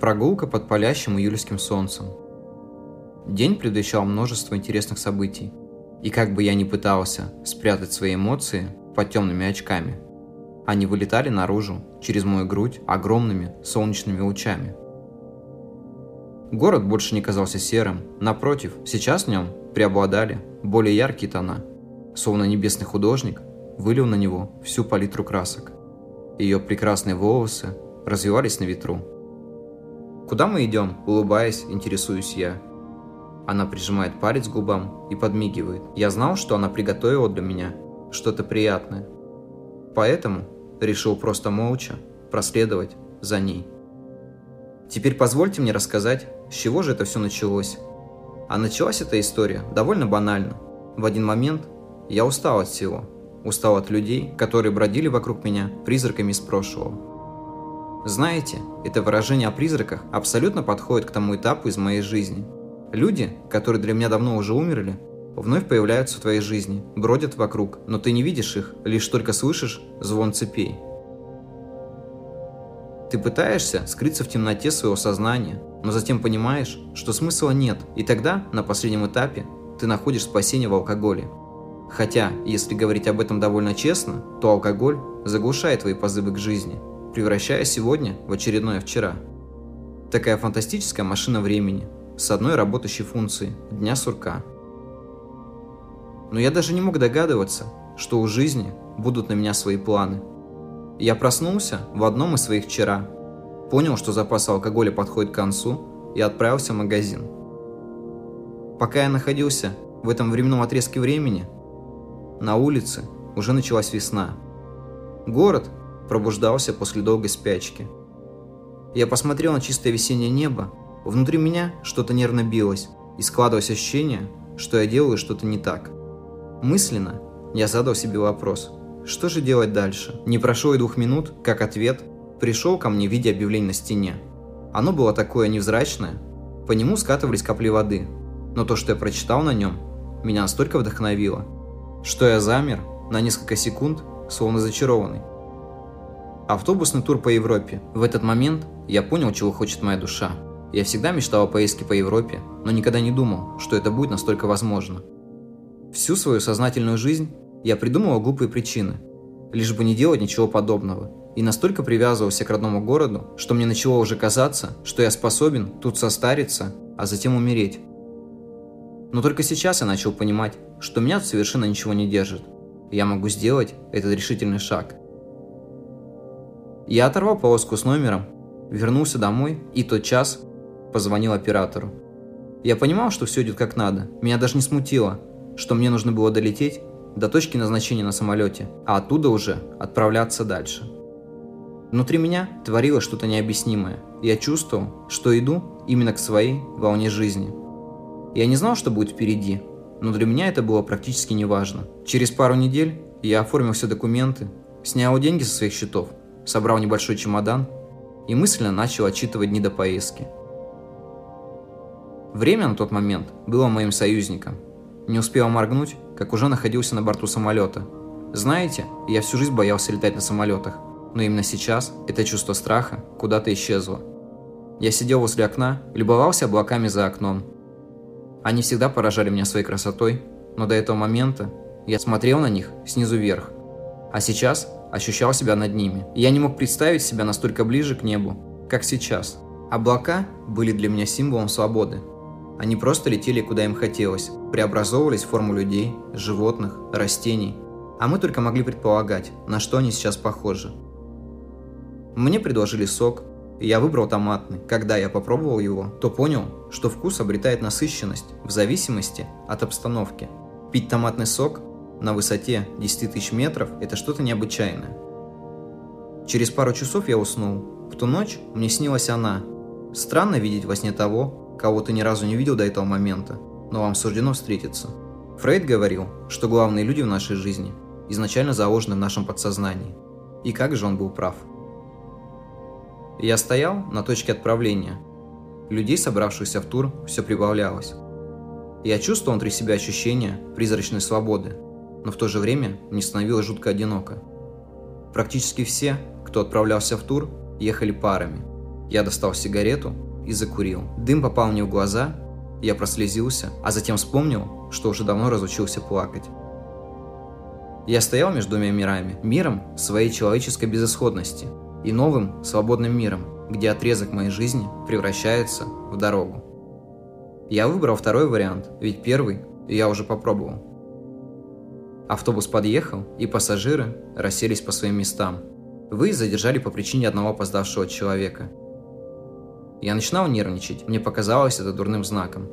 Прогулка под палящим июльским солнцем. День предвещал множество интересных событий. И как бы я ни пытался спрятать свои эмоции под темными очками, они вылетали наружу через мою грудь огромными солнечными лучами. Город больше не казался серым, напротив, сейчас в нем преобладали более яркие тона, словно небесный художник вылил на него всю палитру красок. Ее прекрасные волосы развивались на ветру, «Куда мы идем?» – улыбаясь, интересуюсь я. Она прижимает палец к губам и подмигивает. Я знал, что она приготовила для меня что-то приятное. Поэтому решил просто молча проследовать за ней. Теперь позвольте мне рассказать, с чего же это все началось. А началась эта история довольно банально. В один момент я устал от всего. Устал от людей, которые бродили вокруг меня призраками из прошлого. Знаете, это выражение о призраках абсолютно подходит к тому этапу из моей жизни. Люди, которые для меня давно уже умерли, вновь появляются в твоей жизни, бродят вокруг, но ты не видишь их, лишь только слышишь звон цепей. Ты пытаешься скрыться в темноте своего сознания, но затем понимаешь, что смысла нет, и тогда, на последнем этапе, ты находишь спасение в алкоголе. Хотя, если говорить об этом довольно честно, то алкоголь заглушает твои позывы к жизни – превращая сегодня в очередное вчера. Такая фантастическая машина времени с одной работающей функцией – дня сурка. Но я даже не мог догадываться, что у жизни будут на меня свои планы. Я проснулся в одном из своих вчера, понял, что запас алкоголя подходит к концу и отправился в магазин. Пока я находился в этом временном отрезке времени, на улице уже началась весна. Город пробуждался после долгой спячки. Я посмотрел на чистое весеннее небо, внутри меня что-то нервно билось, и складывалось ощущение, что я делаю что-то не так. Мысленно я задал себе вопрос, что же делать дальше? Не прошло и двух минут, как ответ пришел ко мне в виде объявления на стене. Оно было такое невзрачное, по нему скатывались капли воды, но то, что я прочитал на нем, меня настолько вдохновило, что я замер на несколько секунд, словно зачарованный. Автобусный тур по Европе. В этот момент я понял, чего хочет моя душа. Я всегда мечтал о поездке по Европе, но никогда не думал, что это будет настолько возможно. Всю свою сознательную жизнь я придумывал глупые причины, лишь бы не делать ничего подобного. И настолько привязывался к родному городу, что мне начало уже казаться, что я способен тут состариться, а затем умереть. Но только сейчас я начал понимать, что меня совершенно ничего не держит. Я могу сделать этот решительный шаг. Я оторвал полоску с номером, вернулся домой и тот час позвонил оператору. Я понимал, что все идет как надо. Меня даже не смутило, что мне нужно было долететь до точки назначения на самолете, а оттуда уже отправляться дальше. Внутри меня творилось что-то необъяснимое. Я чувствовал, что иду именно к своей волне жизни. Я не знал, что будет впереди, но для меня это было практически неважно. Через пару недель я оформил все документы, снял деньги со своих счетов собрал небольшой чемодан и мысленно начал отчитывать дни до поездки. Время на тот момент было моим союзником. Не успел моргнуть, как уже находился на борту самолета. Знаете, я всю жизнь боялся летать на самолетах, но именно сейчас это чувство страха куда-то исчезло. Я сидел возле окна, любовался облаками за окном. Они всегда поражали меня своей красотой, но до этого момента я смотрел на них снизу вверх. А сейчас ощущал себя над ними. я не мог представить себя настолько ближе к небу, как сейчас. Облака были для меня символом свободы. Они просто летели куда им хотелось, преобразовывались в форму людей, животных, растений. А мы только могли предполагать, на что они сейчас похожи. Мне предложили сок, и я выбрал томатный. Когда я попробовал его, то понял, что вкус обретает насыщенность в зависимости от обстановки. Пить томатный сок на высоте 10 тысяч метров – это что-то необычайное. Через пару часов я уснул. В ту ночь мне снилась она. Странно видеть во сне того, кого ты ни разу не видел до этого момента, но вам суждено встретиться. Фрейд говорил, что главные люди в нашей жизни изначально заложены в нашем подсознании. И как же он был прав. Я стоял на точке отправления. Людей, собравшихся в тур, все прибавлялось. Я чувствовал внутри себя ощущение призрачной свободы – но в то же время мне становилось жутко одиноко. Практически все, кто отправлялся в тур, ехали парами. Я достал сигарету и закурил. Дым попал мне в глаза, я прослезился, а затем вспомнил, что уже давно разучился плакать. Я стоял между двумя мирами. Миром своей человеческой безысходности и новым свободным миром, где отрезок моей жизни превращается в дорогу. Я выбрал второй вариант, ведь первый я уже попробовал. Автобус подъехал, и пассажиры расселись по своим местам. Вы задержали по причине одного опоздавшего человека. Я начинал нервничать, мне показалось это дурным знаком.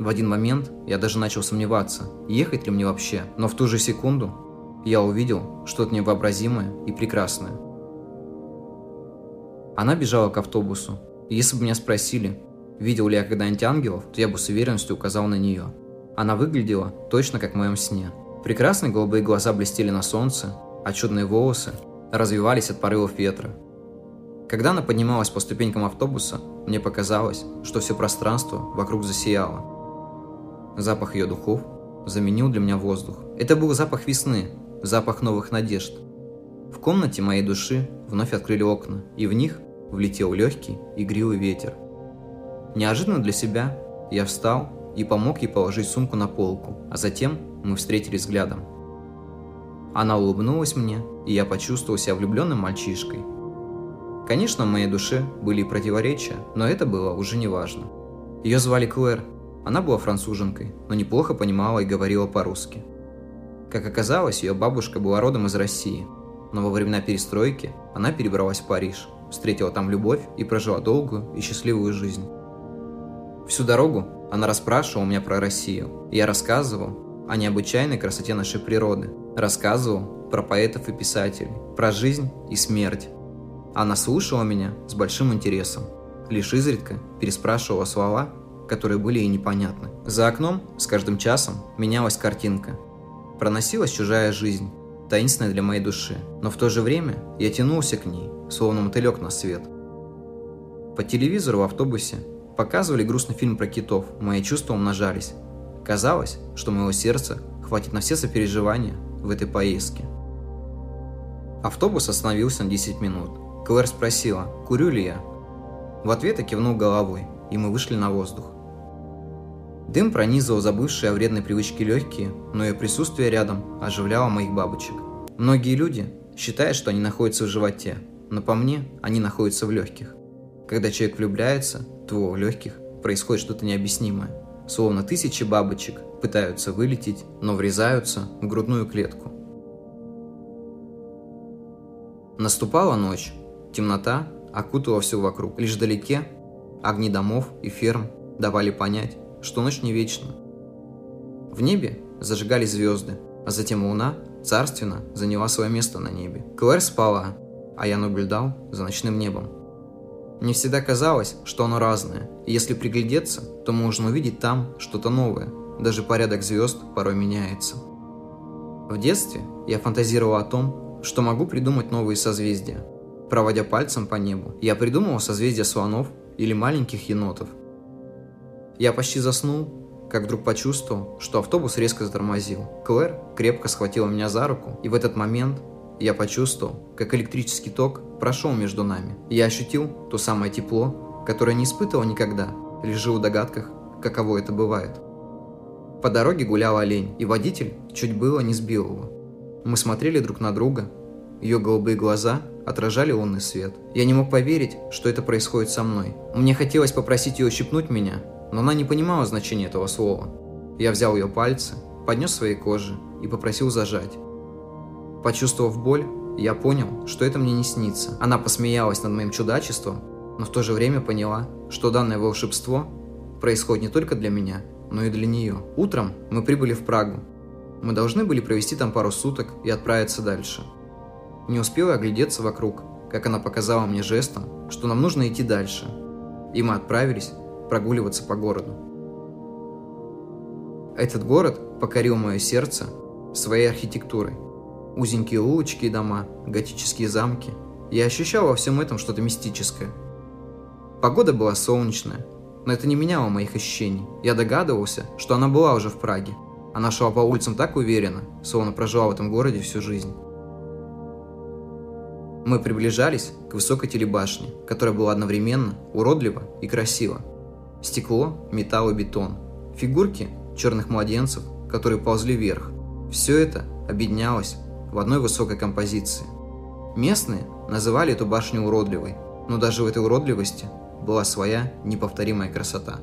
В один момент я даже начал сомневаться, ехать ли мне вообще, но в ту же секунду я увидел что-то невообразимое и прекрасное. Она бежала к автобусу. И если бы меня спросили, видел ли я когда-нибудь ангелов, то я бы с уверенностью указал на нее. Она выглядела точно как в моем сне. Прекрасные голубые глаза блестели на солнце, а чудные волосы развивались от порывов ветра. Когда она поднималась по ступенькам автобуса, мне показалось, что все пространство вокруг засияло. Запах ее духов заменил для меня воздух. Это был запах весны, запах новых надежд. В комнате моей души вновь открыли окна, и в них влетел легкий, игривый ветер. Неожиданно для себя я встал и помог ей положить сумку на полку, а затем мы встретились взглядом. Она улыбнулась мне, и я почувствовал себя влюбленным мальчишкой – Конечно, в моей душе были и противоречия, но это было уже не важно. Ее звали Клэр. Она была француженкой, но неплохо понимала и говорила по-русски. Как оказалось, ее бабушка была родом из России, но во времена перестройки она перебралась в Париж, встретила там любовь и прожила долгую и счастливую жизнь. Всю дорогу она расспрашивала меня про Россию, я рассказывал о необычайной красоте нашей природы, рассказывал про поэтов и писателей, про жизнь и смерть, она слушала меня с большим интересом, лишь изредка переспрашивала слова, которые были ей непонятны. За окном с каждым часом менялась картинка. Проносилась чужая жизнь, таинственная для моей души, но в то же время я тянулся к ней, словно мотылек на свет. По телевизору в автобусе показывали грустный фильм про китов, мои чувства умножались. Казалось, что моего сердца хватит на все сопереживания в этой поездке. Автобус остановился на 10 минут. Клэр спросила, курю ли я. В ответ я кивнул головой, и мы вышли на воздух. Дым пронизывал забывшие о вредной привычке легкие, но ее присутствие рядом оживляло моих бабочек. Многие люди считают, что они находятся в животе, но по мне они находятся в легких. Когда человек влюбляется, то в легких происходит что-то необъяснимое. Словно тысячи бабочек пытаются вылететь, но врезаются в грудную клетку. Наступала ночь, Темнота окутывала все вокруг. Лишь вдалеке огни домов и ферм давали понять, что ночь не вечна. В небе зажигались звезды, а затем луна царственно заняла свое место на небе. Клэр спала, а я наблюдал за ночным небом. Мне всегда казалось, что оно разное, и если приглядеться, то можно увидеть там что-то новое. Даже порядок звезд порой меняется. В детстве я фантазировал о том, что могу придумать новые созвездия, Проводя пальцем по небу, я придумал созвездие слонов или маленьких енотов. Я почти заснул, как вдруг почувствовал, что автобус резко затормозил. Клэр крепко схватила меня за руку, и в этот момент я почувствовал, как электрический ток прошел между нами. Я ощутил то самое тепло, которое не испытывал никогда, лишь в догадках, каково это бывает. По дороге гулял олень, и водитель чуть было не сбил его. Мы смотрели друг на друга, ее голубые глаза отражали лунный свет. Я не мог поверить, что это происходит со мной. Мне хотелось попросить ее щипнуть меня, но она не понимала значения этого слова. Я взял ее пальцы, поднес своей коже и попросил зажать. Почувствовав боль, я понял, что это мне не снится. Она посмеялась над моим чудачеством, но в то же время поняла, что данное волшебство происходит не только для меня, но и для нее. Утром мы прибыли в Прагу. Мы должны были провести там пару суток и отправиться дальше. Не успела оглядеться вокруг, как она показала мне жестом, что нам нужно идти дальше. И мы отправились прогуливаться по городу. Этот город покорил мое сердце своей архитектурой. Узенькие улочки и дома, готические замки. Я ощущал во всем этом что-то мистическое. Погода была солнечная, но это не меняло моих ощущений. Я догадывался, что она была уже в Праге. Она шла по улицам так уверенно, словно прожила в этом городе всю жизнь. Мы приближались к высокой телебашне, которая была одновременно уродлива и красива. Стекло, металл и бетон. Фигурки черных младенцев, которые ползли вверх. Все это объединялось в одной высокой композиции. Местные называли эту башню уродливой, но даже в этой уродливости была своя неповторимая красота.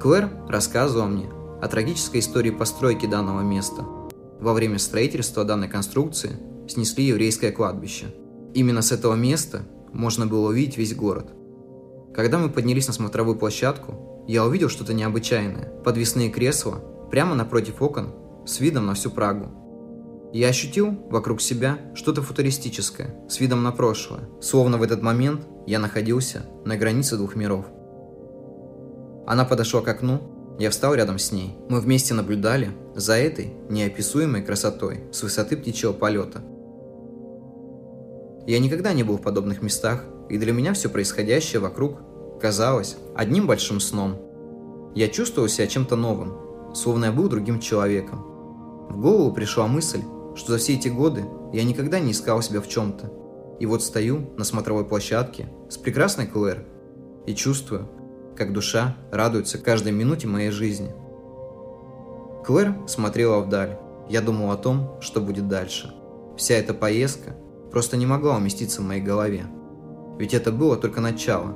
Клэр рассказывала мне о трагической истории постройки данного места. Во время строительства данной конструкции снесли еврейское кладбище. Именно с этого места можно было увидеть весь город. Когда мы поднялись на смотровую площадку, я увидел что-то необычайное. Подвесные кресла прямо напротив окон с видом на всю Прагу. Я ощутил вокруг себя что-то футуристическое, с видом на прошлое. Словно в этот момент я находился на границе двух миров. Она подошла к окну, я встал рядом с ней. Мы вместе наблюдали за этой неописуемой красотой с высоты птичьего полета – я никогда не был в подобных местах, и для меня все происходящее вокруг казалось одним большим сном. Я чувствовал себя чем-то новым, словно я был другим человеком. В голову пришла мысль, что за все эти годы я никогда не искал себя в чем-то. И вот стою на смотровой площадке с прекрасной Клэр и чувствую, как душа радуется каждой минуте моей жизни. Клэр смотрела вдаль. Я думал о том, что будет дальше. Вся эта поездка – просто не могла уместиться в моей голове. Ведь это было только начало.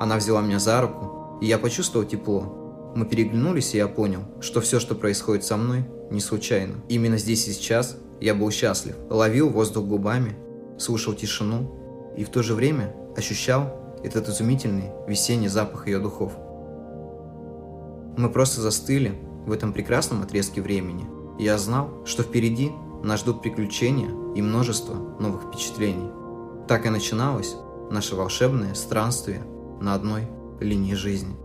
Она взяла меня за руку, и я почувствовал тепло. Мы переглянулись, и я понял, что все, что происходит со мной, не случайно. Именно здесь и сейчас я был счастлив. Ловил воздух губами, слушал тишину и в то же время ощущал этот изумительный весенний запах ее духов. Мы просто застыли в этом прекрасном отрезке времени. Я знал, что впереди нас ждут приключения и множество новых впечатлений. Так и начиналось наше волшебное странствие на одной линии жизни.